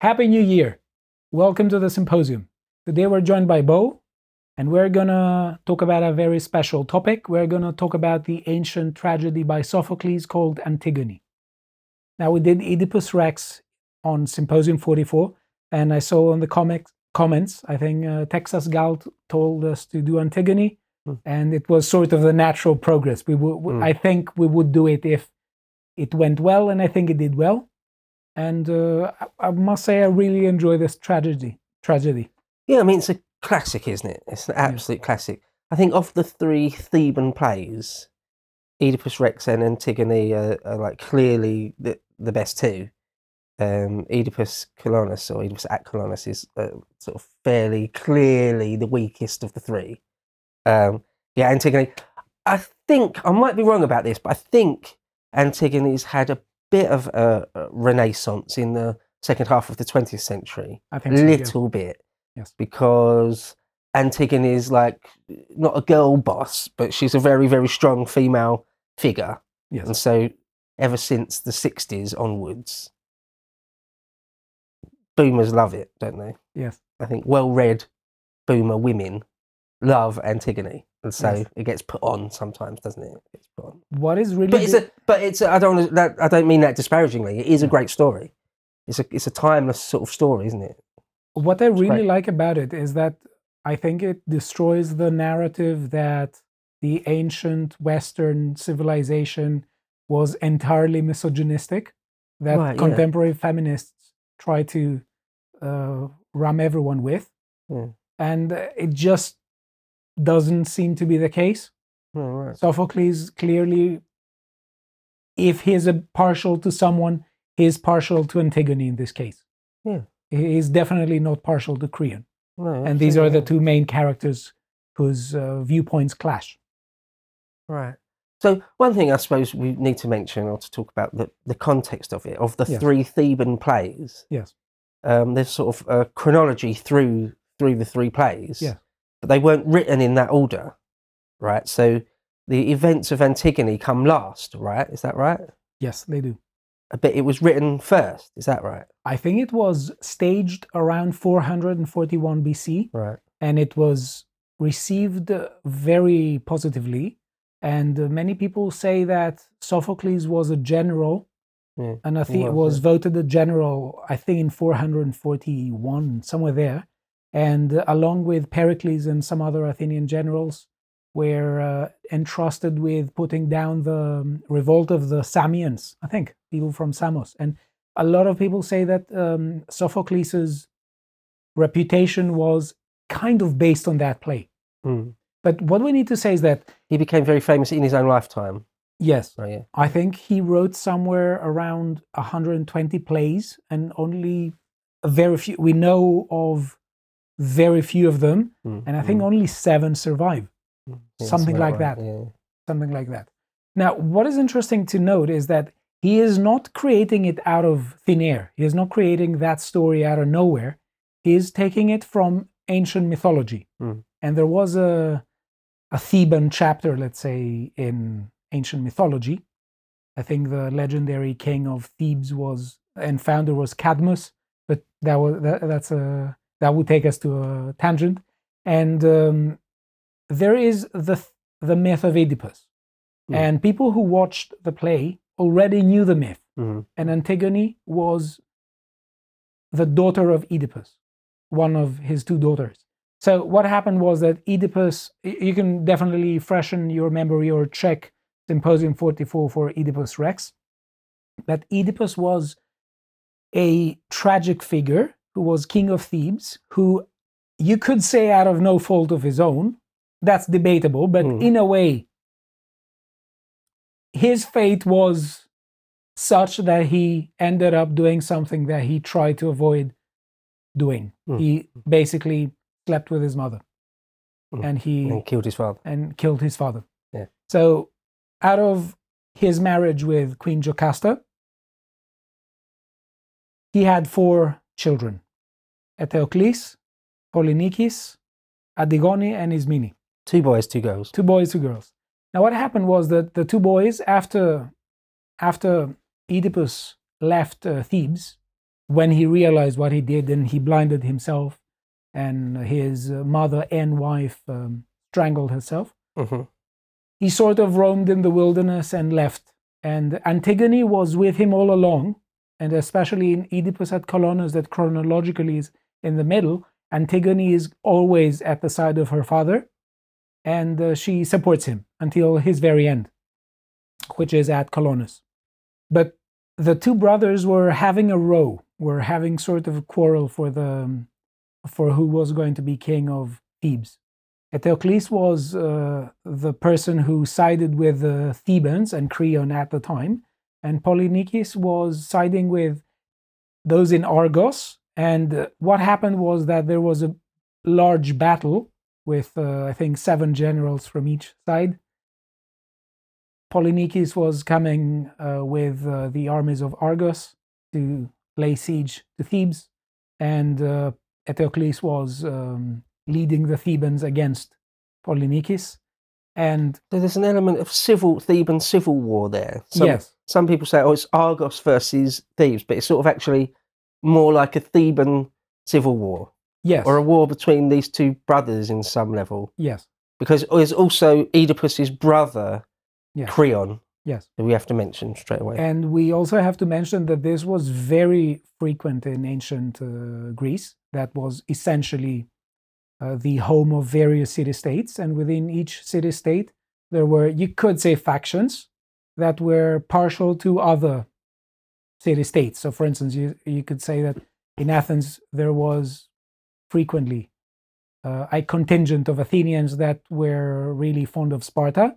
Happy New Year. Welcome to the symposium. Today we're joined by Beau, and we're gonna talk about a very special topic. We're gonna talk about the ancient tragedy by Sophocles called Antigone. Now, we did Oedipus Rex on Symposium 44, and I saw on the comics, comments, I think uh, Texas Gal told us to do Antigone, Hmm. and it was sort of the natural progress. We would, Hmm. I think we would do it if it went well, and I think it did well. And uh, I, I must say, I really enjoy this tragedy. Tragedy. Yeah, I mean, it's a classic, isn't it? It's an absolute classic. I think of the three Theban plays, Oedipus Rex and Antigone are, are like clearly the, the best two. Um, Oedipus Colonus or Oedipus at Colonus is uh, sort of fairly clearly the weakest of the three. Um, yeah, Antigone. I think I might be wrong about this, but I think Antigone's had a bit of a, renaissance in the second half of the 20th century I think so. yeah. little bit. Yes. Because Antigone is like not a girl boss, but she's a very, very strong female figure. Yes. And so ever since the 60s onwards, boomers love it, don't they? Yes. I think well read boomer women love Antigone. And so Yes. it gets put on sometimes, doesn't it? It's put on. What is really But it's a, but it's a, I don't that I don't mean that disparagingly. It is a great story. It's a it's a timeless sort of story, isn't it? what I really great. like about it is that I think it destroys the narrative that the ancient Western civilization was entirely misogynistic, that Right, yeah. contemporary feminists try to uh, ram everyone with. Yeah. And it just doesn't seem to be the case. Oh, right. Sophocles clearly, if he's a partial to someone, he's partial to Antigone in this case. Yeah. He is definitely not partial to Creon. No, And these are the two main characters whose uh, viewpoints clash. Right. So one thing I suppose we need to mention or to talk about the, the context of it, of the Yes. three Theban plays. Yes. Um, there's sort of a chronology through through the three plays. Yeah. But they weren't written in that order. Right. So the events of Antigone come last, right? Is that right? Yes, they do. But it was written first, is that right? I think it was staged around 441 BC Right. and it was received uh, very positively. And uh, many people say that Sophocles was a general, Yeah, and I think it was, was yeah. voted a general, I think in 441, somewhere there. And uh, along with Pericles and some other Athenian generals, were uh, entrusted with putting down the um, revolt of the Samians, I think, people from Samos. And a lot of people say that um, Sophocles' reputation was kind of based on that play. Hmm. But what we need to say is that, He became very famous in his own lifetime. yes, Right. Yeah. I think he wrote somewhere around 120 plays, and only a very few, we know of very few of them, Hmm, and I think hmm, only seven survive, hmm. Something like right, that. Yeah. something like that. Now, what is interesting to note is that he is not creating it out of thin air. He is not creating that story out of nowhere. He is taking it from ancient mythology. Mm. And there was a, a Theban chapter, let's say, in ancient mythology. I think the legendary king of Thebes was and founder was Cadmus, but that was that, that's a that would take us to a tangent. And um, there is the the myth of Oedipus, Hmm. and people who watched the play already knew the myth. Mhm. And Antigone was the daughter of Oedipus, one of his two daughters. So what happened was that Oedipus, you can definitely freshen your memory or check Symposium 44 for Oedipus Rex. That Oedipus was a tragic figure who was king of Thebes, who you could say out of no fault of his own. That's debatable, but Hmm. in a way, his fate was such that he ended up doing something that he tried to avoid doing. Hmm. He basically slept with his mother Hmm. and he And killed his father. and killed his father. Yeah. So, out of his marriage with Queen Jocasta, he had four children Eteocles, Polynikis, Antigone, and Ismene. Two boys, two girls. Two boys, two girls. Now, what happened was that the two boys, after, after Oedipus left uh, Thebes, when he realized what he did, and he blinded himself, and his mother and wife um, strangled herself. hmm He sort of roamed in the wilderness and left. And Antigone was with him all along, and especially in Oedipus at Colonus, that chronologically is in the middle. Antigone is always at the side of her father, and uh, she supports him until his very end, which is at Colonus. But the two brothers were having a row, were having sort of a quarrel for the um, for who was going to be king of Thebes. Eteocles was uh, the person who sided with the Thebans and Creon at the time, and Polynices was siding with those in Argos. And uh, what happened was that there was a large battle with, uh, I think, seven generals from each side. Polynices was coming uh, with uh, the armies of Argos to lay siege to Thebes, and uh, Eteocles was um, leading the Thebans against Polynices. And So there's an element of civil Theban civil war there. Some, yes, Some people say, oh, it's Argos versus Thebes, but it's sort of actually more like a Theban civil war yes, or a war between these two brothers in some level. yes, Because there's also Oedipus's brother, Yes. Creon, yes. that we have to mention straight away. And we also have to mention that this was very frequent in ancient uh, Greece. That was essentially uh, the home of various city states. And within each city state, there were, you could say, factions that were partial to other city states. So, for instance, you, you could say that in Athens, there was frequently uh, a contingent of Athenians that were really fond of Sparta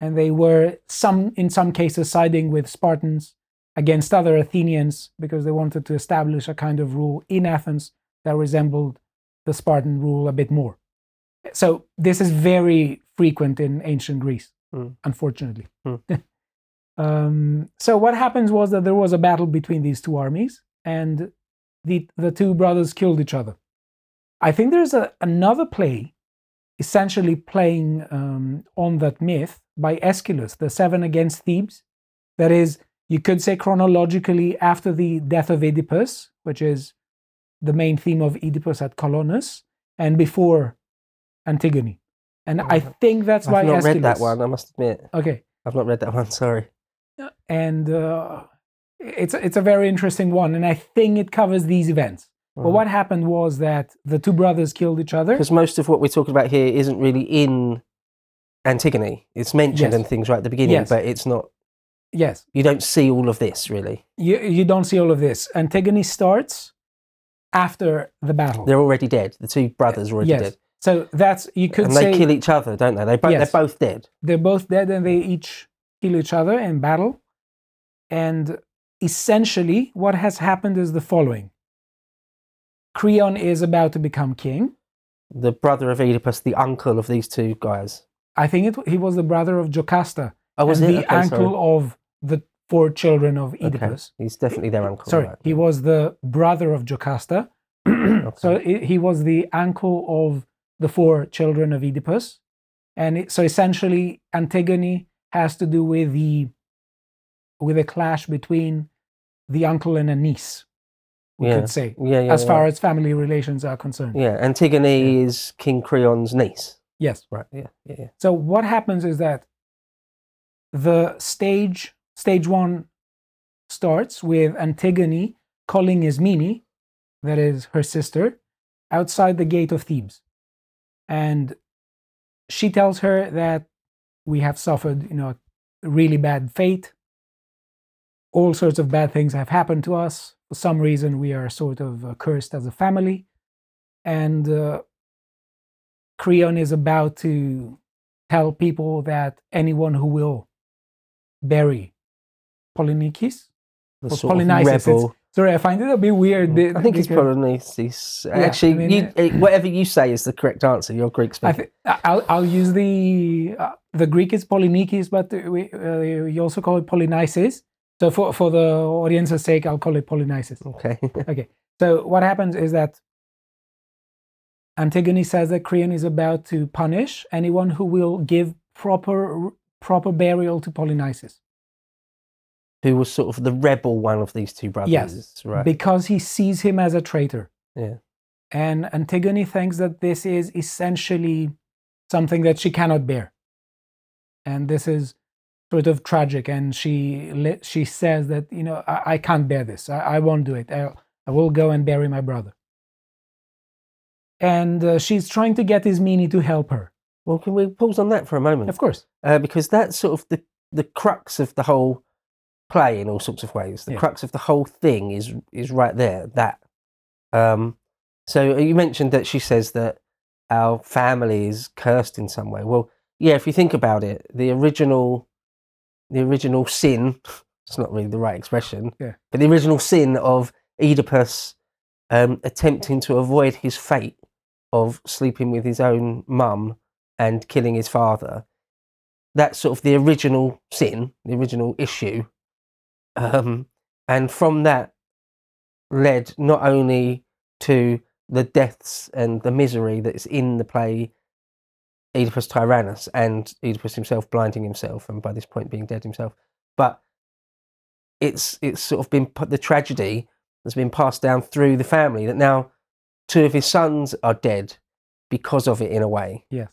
and they were some in some cases siding with Spartans against other Athenians because they wanted to establish a kind of rule in Athens that resembled the Spartan rule a bit more. So this is very frequent in ancient Greece, Hmm. unfortunately. Hmm. um, so what happens was that there was a battle between these two armies, and the the two brothers killed each other. I think there's a, another play essentially playing um, on that myth by Aeschylus, the Seven Against Thebes. That is, you could say chronologically after the death of Oedipus, which is the main theme of Oedipus at Colonus, and before Antigone. And I Oh, think that's I've why not Aeschylus. read that one, I must admit. Okay, I've not read that one, sorry. And uh, it's it's a very interesting one, and I think it covers these events. But what happened was that the two brothers killed each other. Because most of what we're talking about here isn't really in Antigone. It's mentioned Yes. and things right at the beginning, Yes. but it's not, Yes, you don't see all of this really. you you don't see all of this. Antigone starts after the battle. They're already dead. The two brothers are already yes. dead. So that's you could And say they kill each other, don't they? They bo-. They're both dead. they're both dead and they each kill each other in battle. And essentially, what has happened is the following: Creon is about to become king. The brother of Oedipus, the uncle of these two guys. I think it, he was the brother of Jocasta Oh, was and it? the Okay, uncle sorry. of the four children of Okay. Oedipus. He's definitely their uncle. Sorry, right. he was the brother of Jocasta. So he he was the uncle of the four children of Oedipus, and it, so essentially Antigone has to do with the with a clash between the uncle and a niece. We Yeah. could say, Yeah, yeah. as far as family relations are concerned. Yeah, Antigone is King Creon's niece. Yes. Right. Yeah. Yeah. yeah. So what happens is that the stage stage one starts with Antigone calling Ismene, that is her sister, outside the gate of Thebes, and she tells her that we have suffered, you know, a really bad fate. All sorts of bad things have happened to us. For some reason, we are sort of uh, cursed as a family, and uh, Creon is about to tell people that anyone who will bury Polynices, The sort of Polynices, rebel. sorry, I find it a bit weird. I think it's Polynices. I Actually, mean, you, uh, eh, whatever you say is the correct answer. You're Greek I speaking. th- I'll, I'll use the uh, the Greek is Polynikes, but we, uh, you also call it Polynices. So for, for the audience's sake, I'll call it Polynices. okay. Okay. So what happens is that Antigone says that Creon is about to punish anyone who will give proper proper burial to Polynices. who was sort of the rebel one of these two brothers, Yes, right? because he sees him as a traitor. yeah, And Antigone thinks that this is essentially something that she cannot bear. And this is sort of tragic. And she she says that, you know, I, I can't bear this. I, I won't do it. I, I will go and bury my brother. And uh, she's trying to get Ismini to help her. Well, can we pause on that for a moment? Of course. uh, because that's sort of the the crux of the whole play in all sorts of ways. The Yeah. crux of the whole thing is is right there. That. Um, so you mentioned that she says that our family is cursed in some way. Well, yeah, if you think about it, the original, the original sin. It's not really the right expression. Yeah. But the original sin of Oedipus um, attempting to avoid his fate of sleeping with his own mum and killing his father that's sort of the original sin, the original issue. Um, and from that led not only to the deaths and the misery that's in the play Oedipus Tyrannus and Oedipus himself blinding himself and by this point being dead himself, but it's it's sort of been put the tragedy that's been passed down through the family that now two of his sons are dead because of it in a way Yes.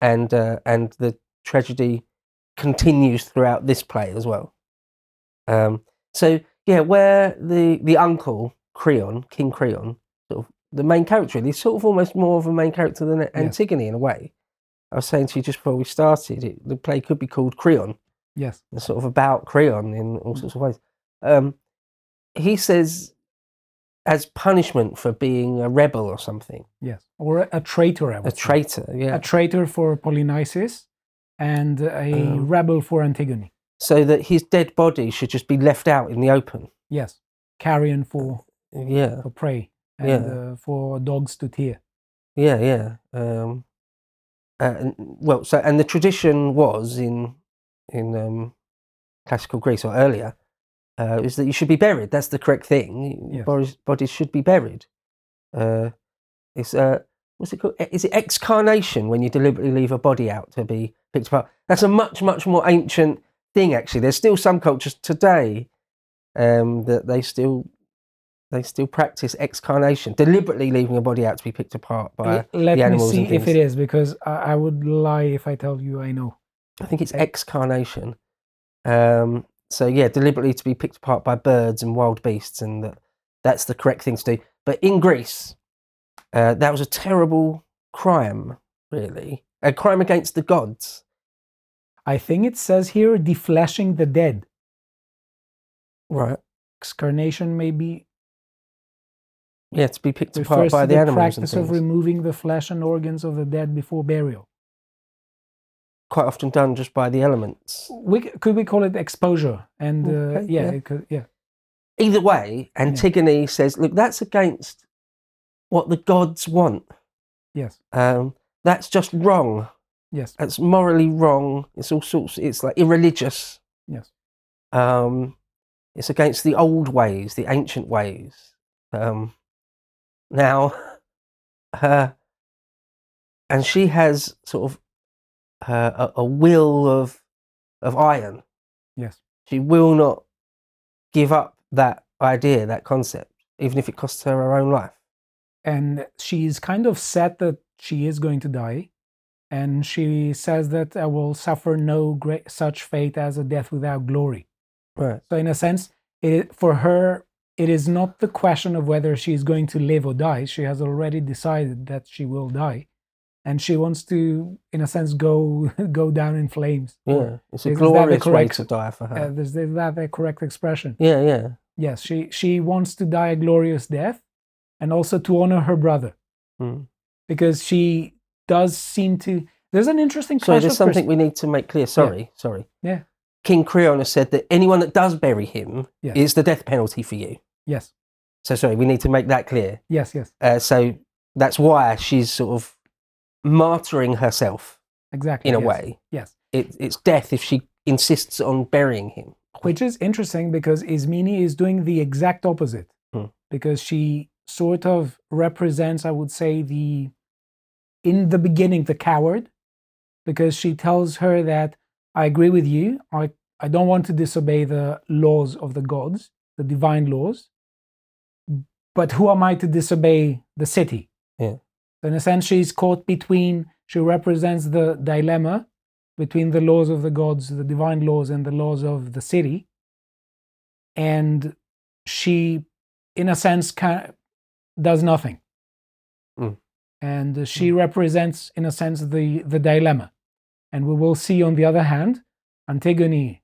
and uh, and the tragedy continues throughout this play as well. Um, so yeah, where the the uncle Creon, King Creon, sort of the main character, he's sort of almost more of a main character than Antigone in a way. I was saying to you just before we started, it, the play could be called Creon, Yes. it's sort of about Creon in all sorts of ways. Um, he says, as punishment for being a rebel or something, Yes. Or a, a traitor, I would a say. traitor, yeah. A traitor for Polynices and a Um, rebel for Antigone. so that his dead body should just be left out in the open. Yes. Carrion for, Yeah, for prey and Yeah. uh, for dogs to tear. yeah, yeah. Um, uh, and, well, so and the tradition was in in um, classical Greece or earlier uh, is that you should be buried. That's the correct thing. Yes. Bodies, bodies should be buried. Uh, it's uh, what's it called? Is it excarnation when you deliberately leave a body out to be picked apart? That's a much much more ancient thing. Actually, there's still some cultures today um, that they still they still practice excarnation, deliberately leaving a body out to be picked apart by. Let the me animals see and if it is because I, I would lie if I tell you I know. I think it's Ex- excarnation. Um, so yeah, deliberately to be picked apart by birds and wild beasts, and that that's the correct thing to do. But in Greece, uh, that was a terrible crime, really, a crime against the gods. I think it says here defleshing the dead. Right. Excarnation maybe Yeah, to be picked apart by the, the, animals and practice of removing the flesh and organs of the dead before burial. Quite often done just by the elements. We, could we call it exposure? And uh, yeah, yeah. It could, yeah, Either way, Antigone says, "Look, that's against what the gods want. yes, Um, that's just wrong." yes, it's morally wrong. It's all sorts. It's like irreligious. yes. Um, it's against the old ways, the ancient ways. Um, now, her and she has sort of uh, a, a will of of iron. Yes. She will not give up that idea, that concept, even if it costs her her own life. and she's kind of set that she is going to die and she says that i will suffer no great such fate as a death without glory Right. so in a sense it, for her it is not the question of whether she is going to live or die she has already decided that she will die and she wants to in a sense go go down in flames Yeah. It's a Is glorious way correct- to die for her. uh, is that the correct expression yeah. Yeah. yes she she wants to die a glorious death and also to honor her brother Mm. because she does seem to. There's an interesting. So there's something pers- we need to make clear. Sorry, sorry. Yeah. King Creon has said that anyone that does bury him Yes. is the death penalty for you. Yes, So sorry, we need to make that clear. yes, yes, Uh, so that's why she's sort of martyring herself exactly. in a yes, way. Yes, It, it's death if she insists on burying him. which is interesting because Ismini is doing the exact opposite Hmm. because she sort of represents, I would say, the in the beginning the coward because she tells her that I agree with you. I I don't want to disobey the laws of the gods, the divine laws, but who am I to disobey the city? Yeah. In a sense, she's caught between, she represents the dilemma between the laws of the gods, the divine laws, and the laws of the city. And she, in a sense, can, does nothing. Mm. And she represents, in a sense, the, the dilemma. And we will see, on the other hand, Antigone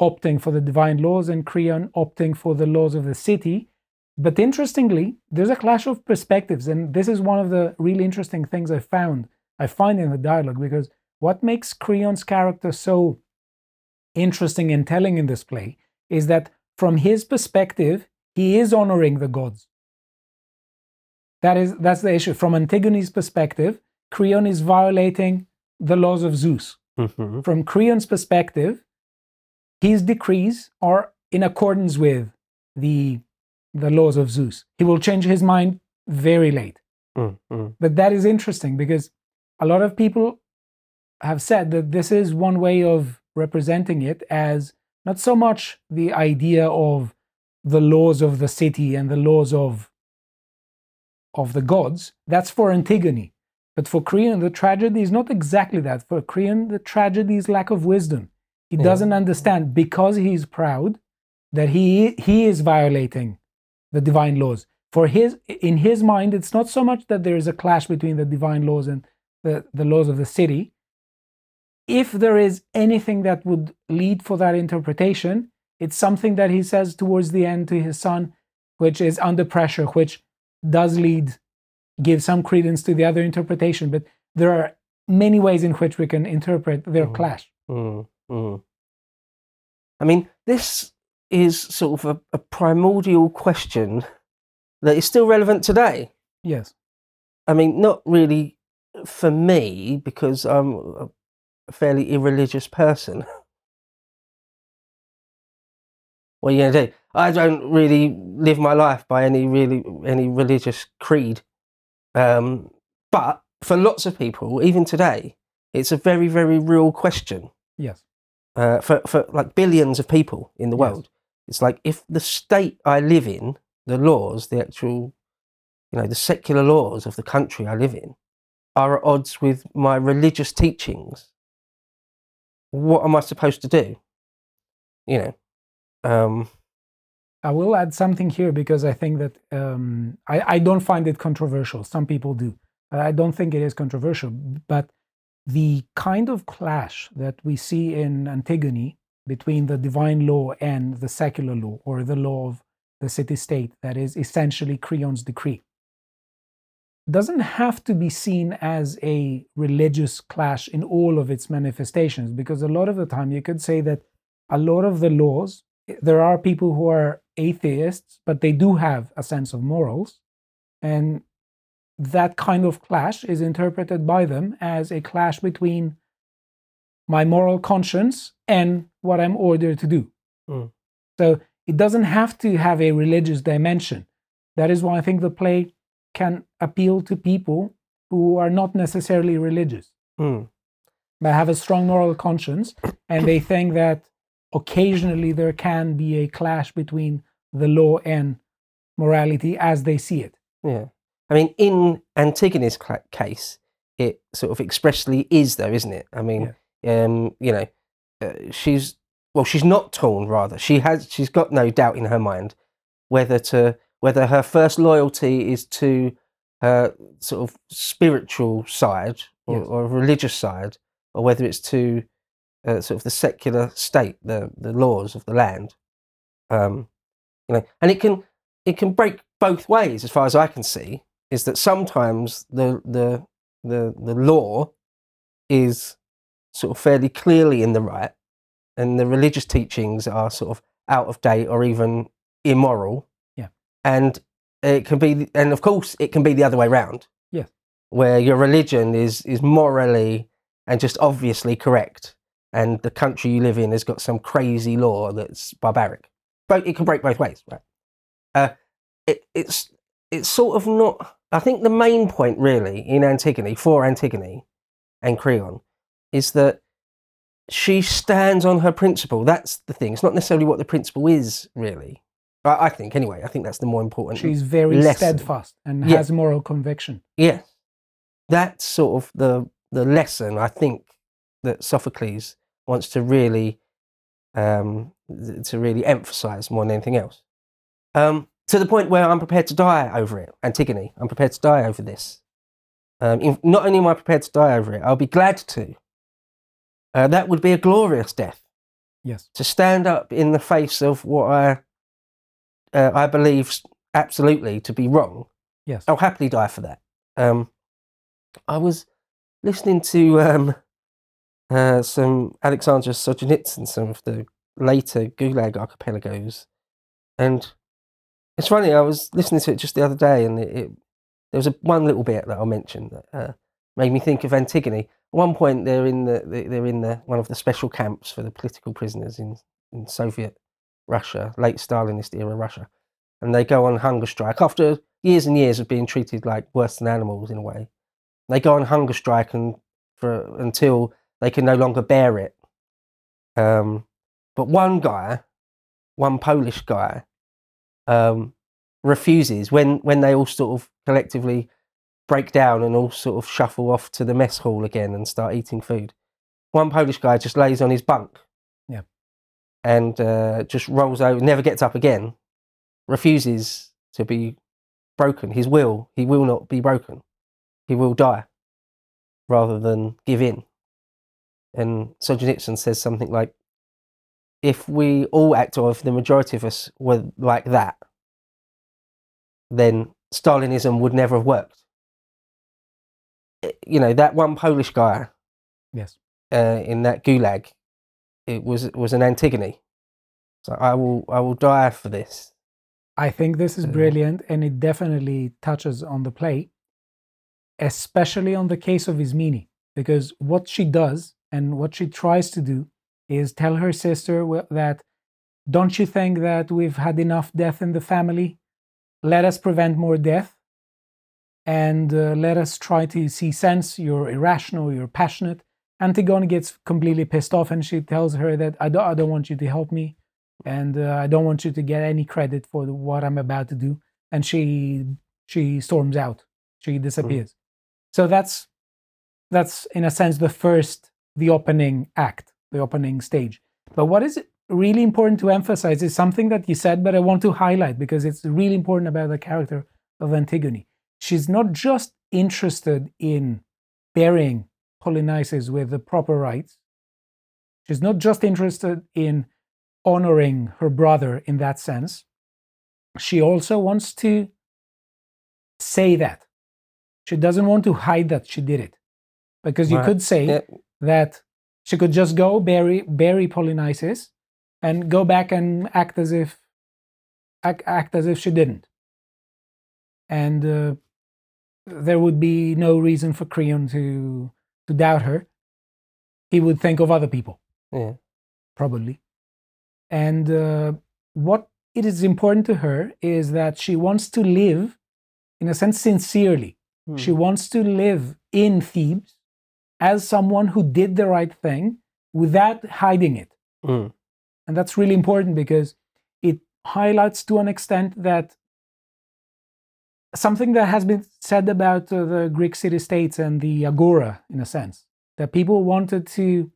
opting for the divine laws and Creon opting for the laws of the city. But interestingly, there's a clash of perspectives, and this is one of the really interesting things I found I find in the dialogue because what makes Creon's character so interesting and telling in this play is that from his perspective, he is honoring the gods. That is that's the issue. From Antigone's perspective, Creon is violating the laws of Zeus. Mhm. From Creon's perspective, his decrees are in accordance with the the laws of Zeus. He will change his mind very late. Mm, mm. But that is interesting because a lot of people have said that this is one way of representing it as not so much the idea of the laws of the city and the laws of of the gods. That's for Antigone. But for Creon, the tragedy is not exactly that. For Creon, the tragedy is lack of wisdom. He Yeah. doesn't understand because he's proud that he he is violating the divine laws. For his in his mind, it's not so much that there is a clash between the divine laws and the, the laws of the city. If there is anything that would lead for that interpretation, it's something that he says towards the end to his son, which is under pressure, which does lead, give some credence to the other interpretation. But there are many ways in which we can interpret their Mhm. clash. Mm, mm. I mean, this is sort of a, a primordial question that is still relevant today. Yes. I mean, not really for me because I'm a- a fairly irreligious person. what are you gonna do? I don't really live my life by any really any religious creed. Um, but for lots of people, even today, it's a very very real question. Yes. uh, for, for like billions of people in the Yes. world. It's like if the state I live in, the laws, the actual, you know, the secular laws of the country I live in, are at odds with my religious teachings. What am I supposed to do? You know, um, I will add something here because I think that um, I, I don't find it controversial. Some people do. I don't think it is controversial, but the kind of clash that we see in Antigone between the divine law and the secular law, or the law of the city state, that is essentially Creon's decree, doesn't have to be seen as a religious clash in all of its manifestations, because a lot of the time you could say that a lot of the laws there are people who are atheists, but they do have a sense of morals. And that kind of clash is interpreted by them as a clash between my moral conscience and what I'm ordered to do. Mm. So it doesn't have to have a religious dimension. That is why I think the play can appeal to people who are not necessarily religious mm, but have a strong moral conscience and they think that occasionally there can be a clash between the law and morality as they see it. yeah. I mean, in Antigone's case, it sort of expressly is, though, isn't it? I mean, um, you know, uh, she's well, she's not torn. Rather, she has. She's got no doubt in her mind whether to whether her first loyalty is to her sort of spiritual side or, Yes. or religious side, or whether it's to uh, sort of the secular state, the the laws of the land. Um, you know, and it can it can break both ways, as far as I can see. Is that sometimes the the the the law is sort of fairly clearly in the right, and the religious teachings are sort of out of date or even immoral. Yeah. and it can be, and of course, it can be the other way round. Yes. where your religion is is morally and just obviously correct, and the country you live in has got some crazy law that's barbaric. It can break both ways, right? Uh, it, it's it's sort of not. I think the main point, really, in Antigone for Antigone and Creon, is that she stands on her principle. That's the thing. It's not necessarily what the principle is, really. I, I think, anyway. I think that's the more important. She's very lesson. steadfast and Yeah. has moral conviction. Yes, that's sort of the the lesson I think that Sophocles wants to really um, to really emphasize more than anything else. Um, to the point where I'm prepared to die over it. Antigone, I'm prepared to die over this. Um, in, not only am I prepared to die over it, I'll be glad to. Uh, that would be a glorious death Yes. to stand up in the face of what I uh, I believe absolutely to be wrong. Yes. I'll happily die for that. Um, I was listening to um, uh, some Alexander Solzhenitsyn, some of the later Gulag archipelagos, and it's funny. I was listening to it just the other day, and it, it there was a one little bit that I'll mention that uh, made me think of Antigone. At one point, they're in the they- they're in the one of the special camps for the political prisoners in in Soviet Russia, late Stalinist era Russia, and they go on hunger strike after years and years of being treated like worse than animals in a way. They go on hunger strike and for until they can no longer bear it. Um, but one guy, one Polish guy, um, refuses when when they all sort of collectively break down and all sort of shuffle off to the mess hall again and start eating food. One Polish guy just lays on his bunk. Yeah. And uh, just rolls over, never gets up again, refuses to be broken. His will, he will not be broken. He will die rather than give in. And Solzhenitsyn says something like, if we all act, or if the majority of us were like that, then Stalinism would never have worked. You know, that one Polish guy Yes. uh, in that gulag, it was it was an Antigone. So I will I will die for this. I think this is brilliant and it definitely touches on the play, especially on the case of Ismini, because what she does and what she tries to do is tell her sister that don't you think that we've had enough death in the family? Let us prevent more death and uh, let us try to see sense. You're irrational, you're passionate. Antigone gets completely pissed off and she tells her that I don't, I don't want you to help me and uh, I don't want you to get any credit for the, what I'm about to do. And she she storms out. She disappears. So that's that's in a sense the first the opening act, the opening stage. But what is really important to emphasize is something that you said, but I want to highlight because it's really important about the character of Antigone. She's not just interested in burying Polynices with the proper rites. She's not just interested in honoring her brother in that sense. She also wants to say that. She doesn't want to hide that she did it. Because you Right. could say Yeah. that she could just go bury, bury Polynices and go back and act as if act, act as if she didn't. And uh, there would be no reason for Creon to to doubt her. He would think of other people Yeah. probably. And uh, what it is important to her is that she wants to live, in a sense, sincerely. She Hmm. wants to live in Thebes as someone who did the right thing without hiding it. Mm. And that's really important because it highlights to an extent that something that has been said about uh, the Greek city states and the agora, in a sense, that people wanted to,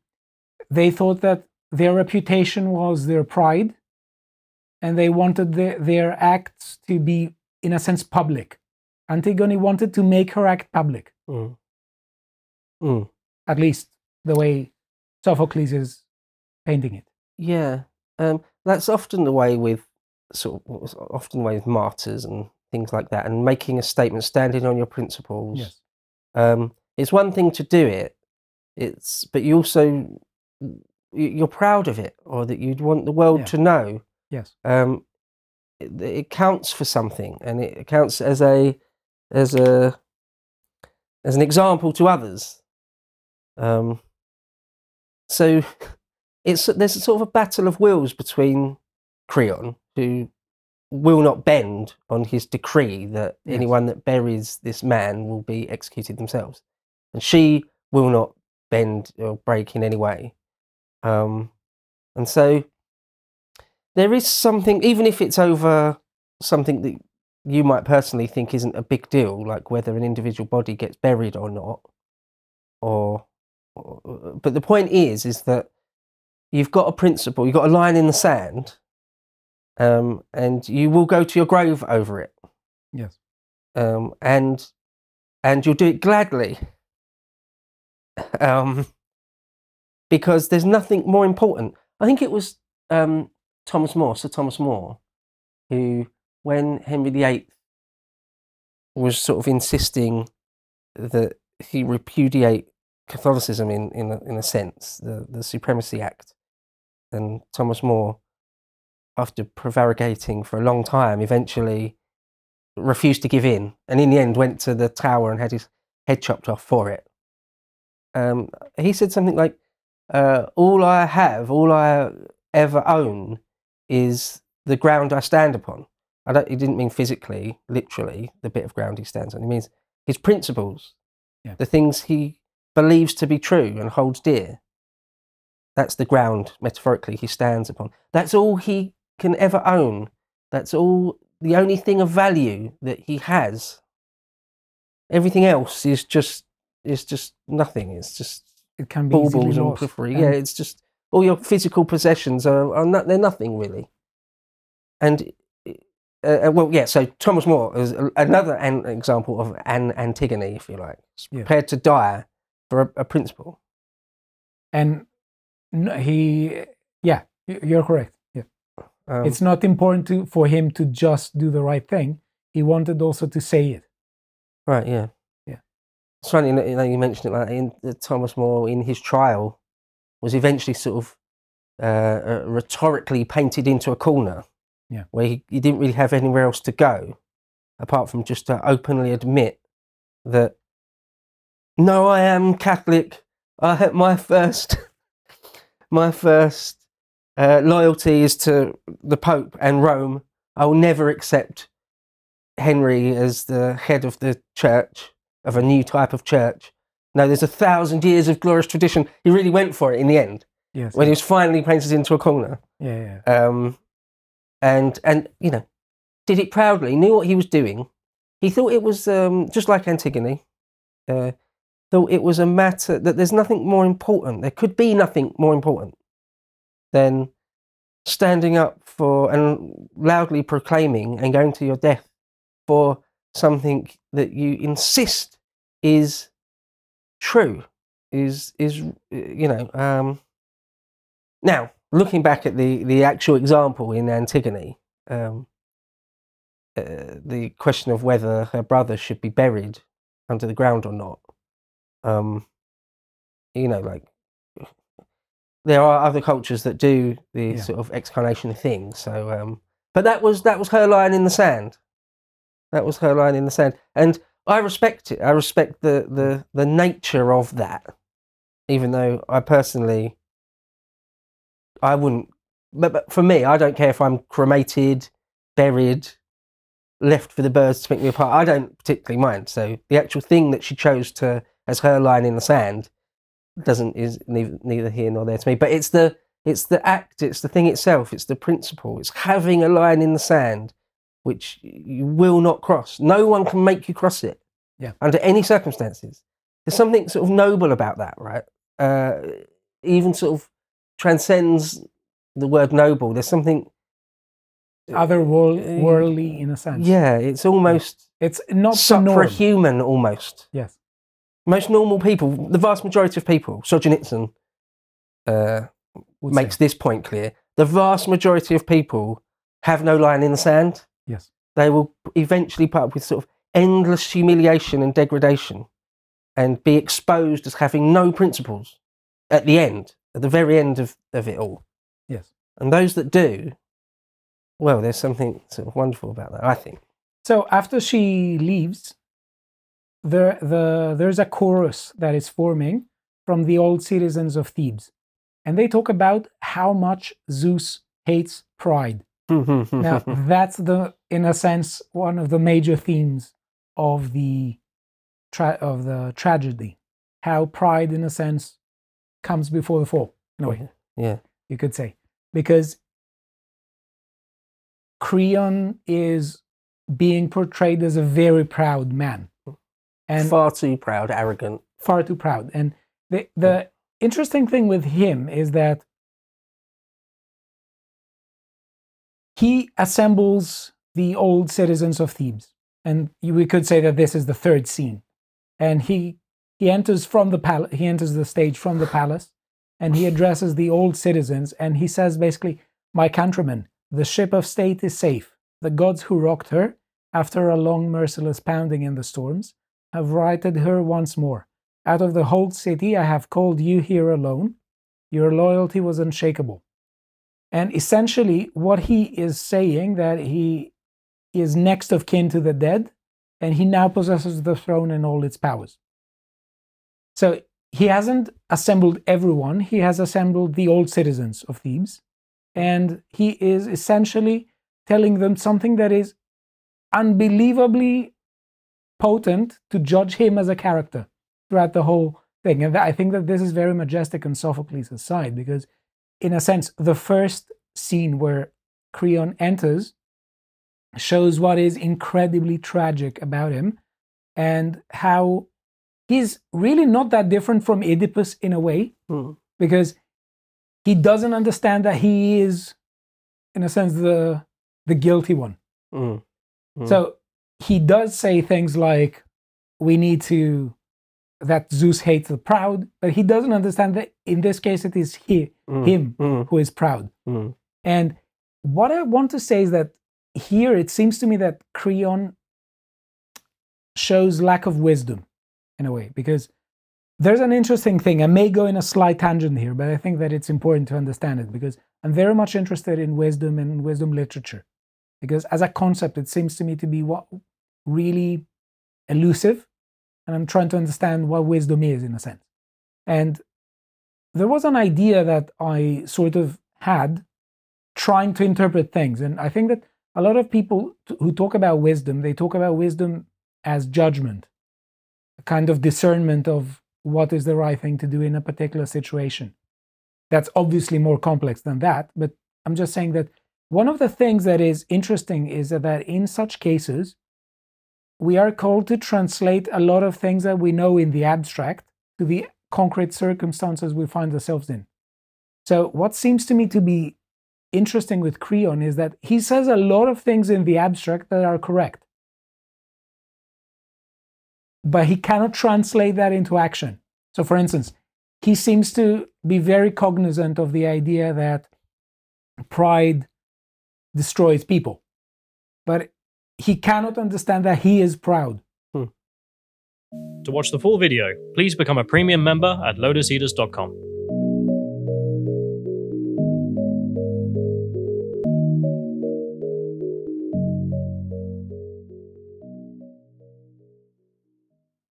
they thought that their reputation was their pride and they wanted the, their acts to be, in a sense, public. Antigone wanted to make her act public, Mm. Mm. at least the way Sophocles is painting it. Yeah, um, that's often the way with sort of often the way with martyrs and things like that, and making a statement, standing on your principles. Yes. Um, it's one thing to do it. It's but you also you're proud of it, or that you'd want the world Yeah. to know. Yes. Um, it, it counts for something, and it counts as a as a as an example to others. Um, so it's there's a sort of a battle of wills between Creon, who will not bend on his decree that Yes. anyone that buries this man will be executed themselves, and she will not bend or break in any way. Um, and so there is something, even if it's over something that you might personally think isn't a big deal, like whether an individual body gets buried or not, or but the point is, is that you've got a principle, you've got a line in the sand, um, and you will go to your grave over it, Yes. um, and and you'll do it gladly, um, because there's nothing more important. I think it was um, Thomas More, Sir Thomas More, who, when Henry VIII was sort of insisting that he repudiate Catholicism in in a, in a sense, the the Supremacy Act, and Thomas More, after prevaricating for a long time, eventually refused to give in, and in the end went to the Tower and had his head chopped off for it. Um, he said something like, uh, "All I have, all I ever own, is the ground I stand upon." I don't, he didn't mean physically, literally, the bit of ground he stands on. He means his principles, Yeah. the things he believes to be true and holds dear. That's the ground, metaphorically, he stands upon. That's all he can ever own. That's all, the only thing of value that he has. Everything else is just is just nothing. It's just It can be easily baubles and periphery. Yeah, it's just all your physical possessions are, are not, they're nothing really. And uh, uh, well, yeah. So Thomas More is another an example of an Antigone, if you like, He's Yeah. prepared to die for a, a principle. and he, yeah, you're correct. Yeah. Um, it's not important to, for him to just do the right thing. He wanted also to say it. right. Yeah. Yeah. It's funny, you know, you mentioned it like in uh, Thomas More in his trial was eventually sort of uh, uh, rhetorically painted into a corner. Yeah. Where he, he didn't really have anywhere else to go apart from just to openly admit that no, I am Catholic. I had my first, my first uh, loyalty is to the Pope and Rome. I will never accept Henry as the head of the church of a new type of church. No, there's a thousand years of glorious tradition. He really went for it in the end Yes. when he was finally painted into a corner. yeah, yeah. Um, and and you know, did it proudly. Knew what he was doing. He thought it was um, just like Antigone. Uh, thought it was a matter that there's nothing more important. There could be nothing more important than standing up for and loudly proclaiming and going to your death for something that you insist is true. Is is you know um, now, looking back at the, the actual example in Antigone, um, uh, the question of whether her brother should be buried under the ground or not, um, you know, like there are other cultures that do the Yeah. sort of excarnation thing. So, um, but that was that was her line in the sand. That was her line in the sand, and I respect it. I respect the the the nature of that, even though I personally I wouldn't. But, but for me, I don't care if I'm cremated, buried, left for the birds to pick me apart. I don't particularly mind. So the actual thing that she chose to as her line in the sand doesn't is neither, neither here nor there to me. But it's the it's the act. It's the thing itself. It's the principle. It's having a line in the sand, which you will not cross. No one can make you cross it. Yeah. Under any circumstances, there's something sort of noble about that, right? Uh, even sort of transcends the word noble. There's something Otherworldly in a sense. Yeah, it's almost It's not norm. almost. Yes. Most normal people, the vast majority of people, Solzhenitsyn uh, makes this point clear. The vast majority of people have no line in the sand. Yes. They will eventually put up with sort of endless humiliation and degradation and be exposed as having no principles at the end, at the very end of, of it all. Yes. And those that do, well, there's something sort of wonderful about that, I think. So after she leaves, there the there's a chorus that is forming from the old citizens of Thebes, and they talk about how much Zeus hates pride. Now that's the, in a sense, one of the major themes of the tra- of the tragedy. How pride, in a sense, comes before the fall. In a way. Mm-hmm. Yeah. you could say, because Creon is being portrayed as a very proud man, and Far too proud, arrogant. far too proud. And the the interesting thing with him is that he assembles the old citizens of Thebes, and we could say that this is the third scene. And he he enters from the palace. He enters the stage from the palace, and he addresses the old citizens, and he says basically, "My countrymen, the ship of state is safe. The gods who rocked her, after a long merciless pounding in the storms, have righted her once more. Out of the whole city, I have called you here alone. Your loyalty was unshakable. And essentially, what he is saying that he is next of kin to the dead, and he now possesses the throne and all its powers. So he hasn't assembled everyone; he has assembled the old citizens of Thebes, and he is essentially telling them something that is unbelievably potent to judge him as a character throughout the whole thing. And I think that this is very majestic on Sophocles' side because, in a sense, the first scene where Creon enters shows what is incredibly tragic about him and how he's really not that different from Oedipus in a way Mm. because he doesn't understand that he is, in a sense, the the guilty one. Mm. Mm. So he does say things like, "We need to." That Zeus hates the proud, but he doesn't understand that in this case it is he, Mm. him, Mm. who is proud. Mm. And what I want to say is that here it seems to me that Creon shows lack of wisdom in a way because there's an interesting thing. I may go in a slight tangent here, but I think that it's important to understand it because I'm very much interested in wisdom and wisdom literature. Because as a concept, it seems to me to be what really elusive, and I'm trying to understand what wisdom is in a sense. And there was an idea that I sort of had trying to interpret things. And I think that a lot of people t- who talk about wisdom, they talk about wisdom as judgment, a kind of discernment of what is the right thing to do in a particular situation. That's obviously more complex than that, but I'm just saying that one of the things that is interesting is that in such cases, we are called to translate a lot of things that we know in the abstract to the concrete circumstances we find ourselves in. So, what seems to me to be interesting with Creon is that he says a lot of things in the abstract that are correct. But he cannot translate that into action. So, for instance, he seems to be very cognizant of the idea that pride destroys people. But he cannot understand that he is proud. Hmm. To watch the full video, please become a premium member at lotuseaters.com.